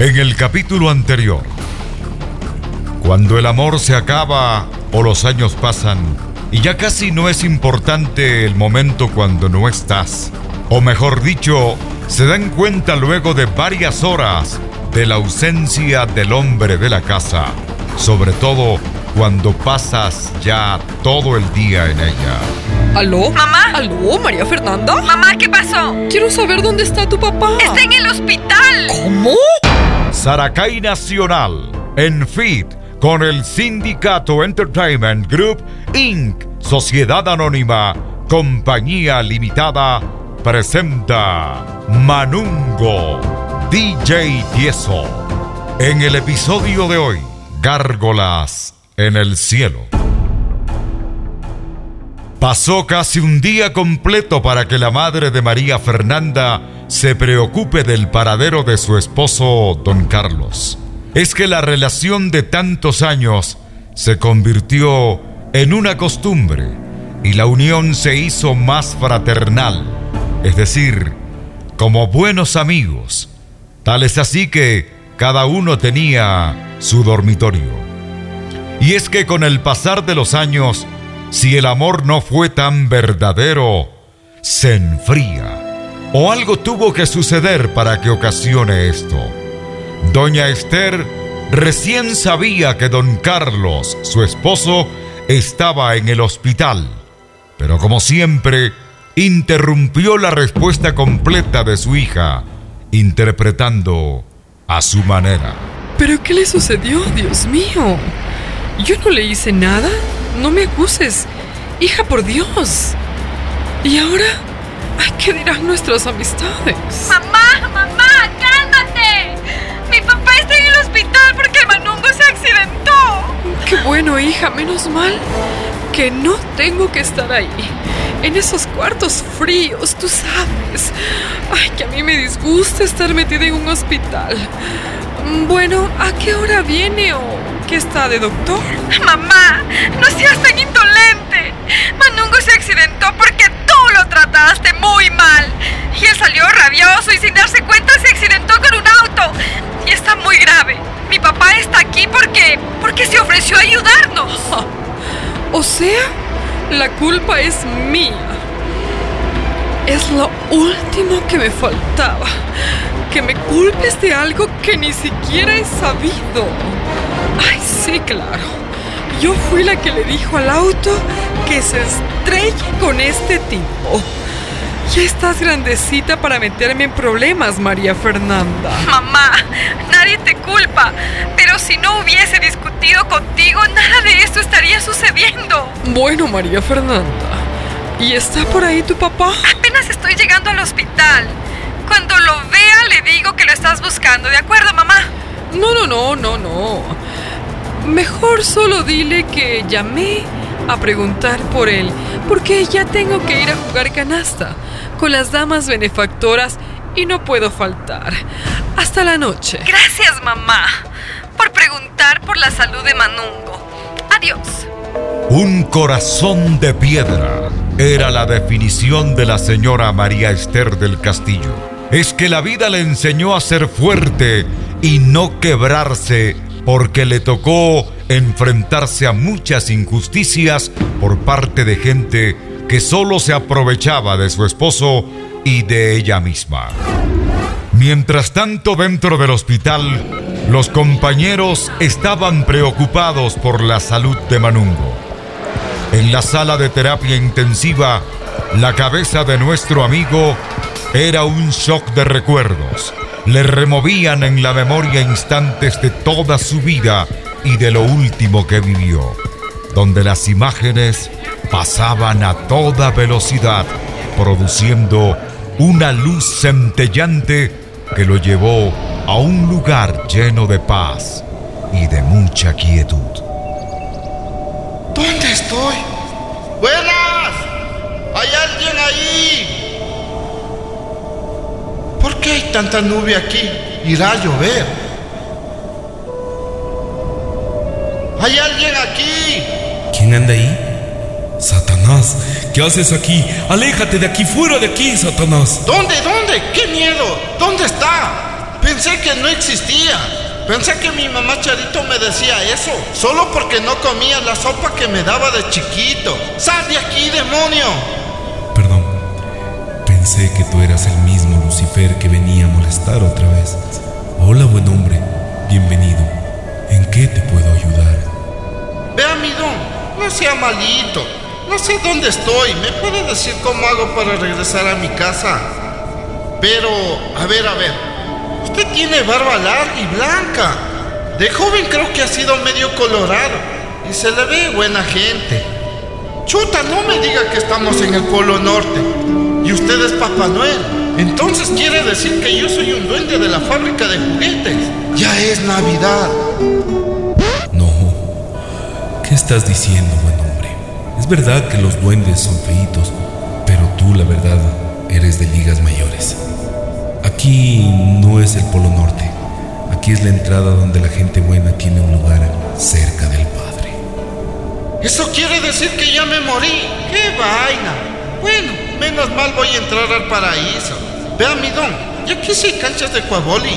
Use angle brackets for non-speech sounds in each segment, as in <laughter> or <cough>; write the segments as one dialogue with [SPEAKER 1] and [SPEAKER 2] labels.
[SPEAKER 1] En el capítulo anterior, cuando el amor se acaba o los años pasan y ya casi no es importante el momento cuando no estás, o mejor dicho, se dan cuenta luego de varias horas de la ausencia del hombre de la casa, sobre todo cuando pasas ya todo el día en ella.
[SPEAKER 2] ¿Aló?
[SPEAKER 3] ¿Mamá?
[SPEAKER 2] ¿Aló, María Fernanda?
[SPEAKER 3] Mamá, ¿qué pasó?
[SPEAKER 2] Quiero saber dónde está tu papá.
[SPEAKER 3] Está en el hospital.
[SPEAKER 2] ¿Cómo?
[SPEAKER 1] Saracay Nacional, en FIT, con el Sindicato Entertainment Group Inc., Sociedad Anónima, Compañía Limitada, presenta Manungo, DJ Tieso. En el episodio de hoy, Gárgolas en el cielo. Pasó casi un día completo para que la madre de María Fernanda se preocupe del paradero de su esposo, don Carlos. Es que la relación de tantos años se convirtió en una costumbre y la unión se hizo más fraternal, es decir, como buenos amigos. Tal es así que cada uno tenía su dormitorio. Y es que con el pasar de los años, si el amor no fue tan verdadero, se enfría. O algo tuvo que suceder para que ocasione esto. Doña Esther recién sabía que don Carlos, su esposo, estaba en el hospital. Pero como siempre, interrumpió la respuesta completa de su hija, interpretando a su manera.
[SPEAKER 2] ¿Pero qué le sucedió, Dios mío? Yo no le hice nada. No me acuses. Hija, por Dios. ¿Y ahora? Ay, ¿qué dirán nuestras amistades?
[SPEAKER 3] Mamá, mamá, cálmate. Mi papá está en el hospital porque el manungo se accidentó.
[SPEAKER 2] Qué bueno, hija, menos mal que no tengo que estar ahí. En esos cuartos fríos, tú sabes. Ay, que a mí me disgusta estar metida en un hospital. Bueno, ¿a qué hora viene o qué está de doctor?
[SPEAKER 3] Mamá, no seas tan indolente. Manungo se accidentó porque trataste muy mal. Y él salió rabioso y sin darse cuenta se accidentó con un auto. Y está muy grave. Mi papá está aquí porque porque se ofreció a ayudarnos.
[SPEAKER 2] O sea, la culpa es mía. Es lo último que me faltaba. Que me culpes de algo que ni siquiera he sabido. Ay, sí, claro. Yo fui la que le dijo al auto que se estrelle con este tipo. Ya estás grandecita para meterme en problemas, María Fernanda.
[SPEAKER 3] Mamá, nadie te culpa. Pero si no hubiese discutido contigo, nada de esto estaría sucediendo.
[SPEAKER 2] Bueno, María Fernanda. ¿Y está por ahí tu papá?
[SPEAKER 3] Apenas estoy llegando al hospital. Cuando lo vea, le digo que lo estás buscando, ¿de acuerdo, mamá?
[SPEAKER 2] No, no, no, no, no. Mejor solo dile que llamé a preguntar por él, porque ya tengo que ir a jugar canasta con las damas benefactoras y no puedo faltar. Hasta la noche.
[SPEAKER 3] Gracias, mamá, por preguntar por la salud de Manungo. Adiós.
[SPEAKER 1] Un corazón de piedra era la definición de la señora María Esther del Castillo. Es que la vida le enseñó a ser fuerte y no quebrarse porque le tocó enfrentarse a muchas injusticias por parte de gente que solo se aprovechaba de su esposo y de ella misma. Mientras tanto, dentro del hospital, los compañeros estaban preocupados por la salud de Manungo. En la sala de terapia intensiva, la cabeza de nuestro amigo era un shock de recuerdos. Le removían en la memoria instantes de toda su vida y de lo último que vivió, donde las imágenes pasaban a toda velocidad, produciendo una luz centellante que lo llevó a un lugar lleno de paz y de mucha quietud.
[SPEAKER 4] ¿Dónde estoy? ¡Buenas! ¿Hay alguien ahí? ¿Por qué hay tanta nube aquí? ¿Irá a llover? ¿Hay alguien aquí?
[SPEAKER 5] ¿Quién anda ahí? Satanás, ¿qué haces aquí? Aléjate de aquí, fuera de aquí, Satanás.
[SPEAKER 4] ¿Dónde? ¿Dónde? ¿Qué miedo? ¿Dónde está? Pensé que no existía. Pensé que mi mamá Charito me decía eso, solo porque no comía la sopa que me daba de chiquito. ¡Sal de aquí, demonio!
[SPEAKER 5] Perdón. Pensé que tú eras el mismo Lucifer que venía a molestar otra vez. Hola, buen hombre. Bienvenido. ¿En qué te puedo ayudar?
[SPEAKER 4] Vea mi don, no sea malito. No sé dónde estoy. ¿Me puede decir cómo hago para regresar a mi casa? Pero, a ver, a ver. Usted tiene barba larga y blanca. De joven creo que ha sido medio colorado. Y se le ve buena gente. Chuta, no me diga que estamos en el Polo Norte. Y usted es Papá Noel. Entonces quiere decir que yo soy un duende de la fábrica de juguetes. Ya es Navidad.
[SPEAKER 5] ¿Qué estás diciendo, buen hombre? Es verdad que los duendes son feitos, pero tú, la verdad, eres de ligas mayores. Aquí no es el Polo Norte. Aquí es la entrada donde la gente buena tiene un lugar cerca del Padre.
[SPEAKER 4] Eso quiere decir que ya me morí. ¡Qué vaina! Bueno, menos mal voy a entrar al paraíso. Vea mi don, y aquí sí hay canchas de cuaboli.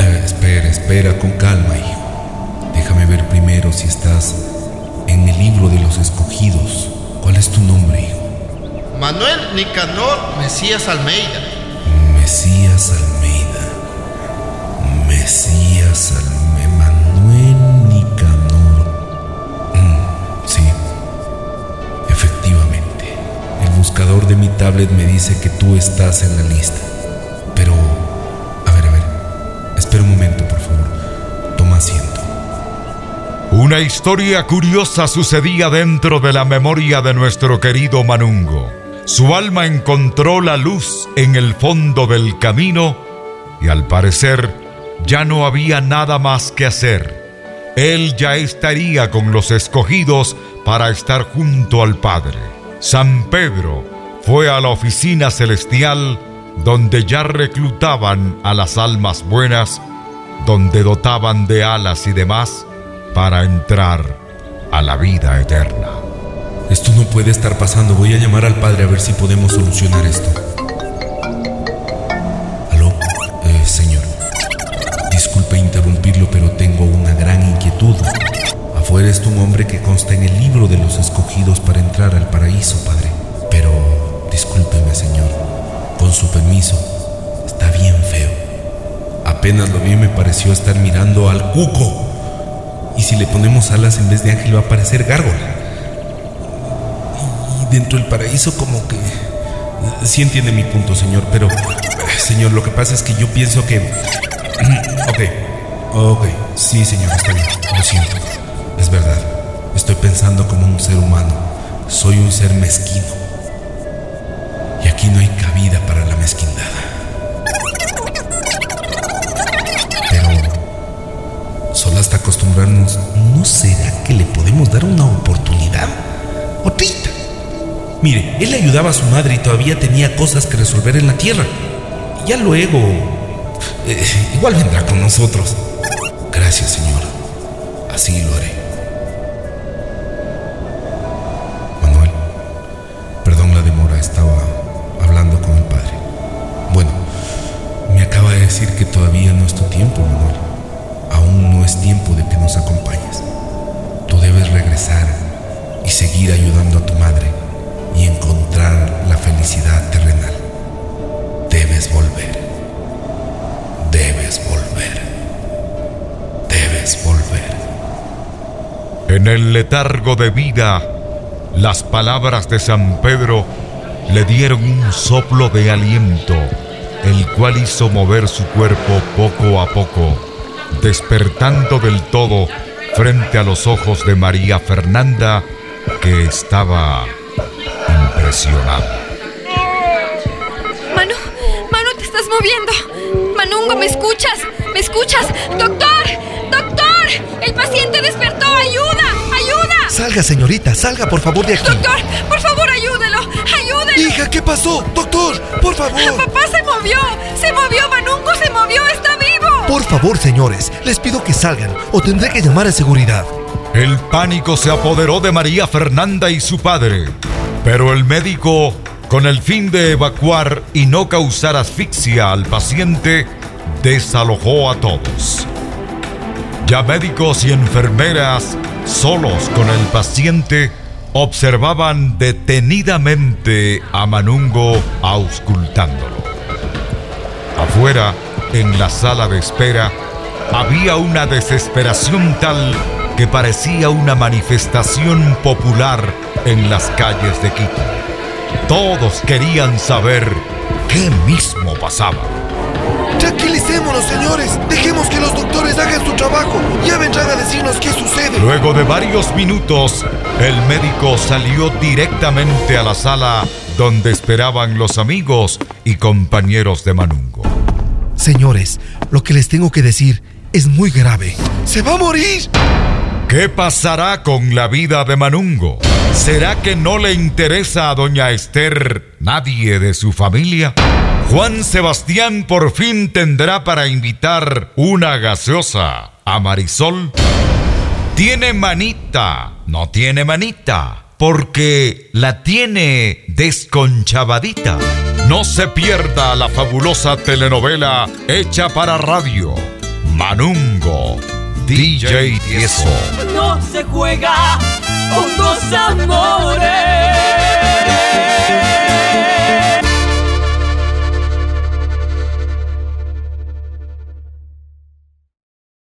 [SPEAKER 5] Eh, espera, espera, con calma, hijo. Déjame ver primero si estás en el libro de los escogidos. ¿Cuál es tu nombre, hijo?
[SPEAKER 4] Manuel Nicanor Mesías Almeida.
[SPEAKER 5] Mesías Almeida. Mesías Almeida. Manuel Nicanor. Mm, sí. Efectivamente. El buscador de mi tablet me dice que tú estás en la lista.
[SPEAKER 1] Una historia curiosa sucedía dentro de la memoria de nuestro querido Manungo. Su alma encontró la luz en el fondo del camino y al parecer ya no había nada más que hacer. Él ya estaría con los escogidos para estar junto al Padre. San Pedro fue a la oficina celestial donde ya reclutaban a las almas buenas, donde dotaban de alas y demás para entrar a la vida eterna.
[SPEAKER 5] Esto no puede estar pasando. Voy a llamar al padre a ver si podemos solucionar esto. Aló, eh, señor. Disculpe interrumpirlo, pero tengo una gran inquietud. Afuera está un hombre que consta en el libro de los escogidos para entrar al paraíso, padre. Pero, discúlpeme, señor. Con su permiso, está bien feo. Apenas lo vi me pareció estar mirando al cuco. Y si le ponemos alas en vez de ángel va a parecer gárgola. Y dentro del paraíso como que... Sí entiende mi punto, señor, pero... Señor, lo que pasa es que yo pienso que... <clears throat> ok, ok, sí, señor, está bien, lo siento. Es verdad, estoy pensando como un ser humano. Soy un ser mezquino. Y aquí no hay cabida hasta acostumbrarnos, ¿no será que le podemos dar una oportunidad? Otrita. Mire, él ayudaba a su madre y todavía tenía cosas que resolver en la tierra. Ya luego... eh, igual vendrá con nosotros. Gracias, Señor. Así lo haré. Manuel, perdón la demora, estaba hablando con el padre. Bueno, me acaba de decir que todavía no es tu tiempo, Manuel. Aún no es tiempo de que nos acompañes. Tú debes regresar y seguir ayudando a tu madre y encontrar la felicidad terrenal. Debes volver. Debes volver. Debes volver.
[SPEAKER 1] En el letargo de vida, las palabras de San Pedro le dieron un soplo de aliento, el cual hizo mover su cuerpo poco a poco, despertando del todo frente a los ojos de María Fernanda, que estaba impresionada.
[SPEAKER 3] Manu, Manu, te estás moviendo. Manungo, ¿me escuchas? ¿Me escuchas? ¡Doctor! ¡Doctor! ¡El paciente despertó! ¡Ayuda! ¡Ayuda!
[SPEAKER 6] Salga, señorita, salga por favor de aquí.
[SPEAKER 3] Doctor, por favor, ayúdelo. Ayúdelo.
[SPEAKER 6] Hija, ¿qué pasó? Doctor, por favor.
[SPEAKER 3] Papá se movió. Se movió. Manungo se movió.
[SPEAKER 6] Favor, señores, les pido que salgan o tendré que llamar a seguridad.
[SPEAKER 1] El pánico se apoderó de María Fernanda y su padre, pero el médico, con el fin de evacuar y no causar asfixia al paciente, desalojó a todos. Ya médicos y enfermeras, solos con el paciente, observaban detenidamente a Manungo auscultándolo. Afuera, en la sala de espera, había una desesperación tal que parecía una manifestación popular en las calles de Quito. Todos querían saber qué mismo pasaba.
[SPEAKER 6] Tranquilicémonos, señores. Dejemos que los doctores hagan su trabajo. Ya vendrán a decirnos qué sucede.
[SPEAKER 1] Luego de varios minutos, el médico salió directamente a la sala donde esperaban los amigos y compañeros de Manungo.
[SPEAKER 6] Señores, lo que les tengo que decir es muy grave. ¡Se va a morir!
[SPEAKER 1] ¿Qué pasará con la vida de Manungo? ¿Será que no le interesa a doña Esther nadie de su familia? Juan Sebastián por fin tendrá para invitar una gaseosa a Marisol. Tiene manita, no tiene manita, porque la tiene desconchavadita. No se pierda la fabulosa telenovela hecha para radio. Manungo, DJ Tieso.
[SPEAKER 7] No se juega con dos amores.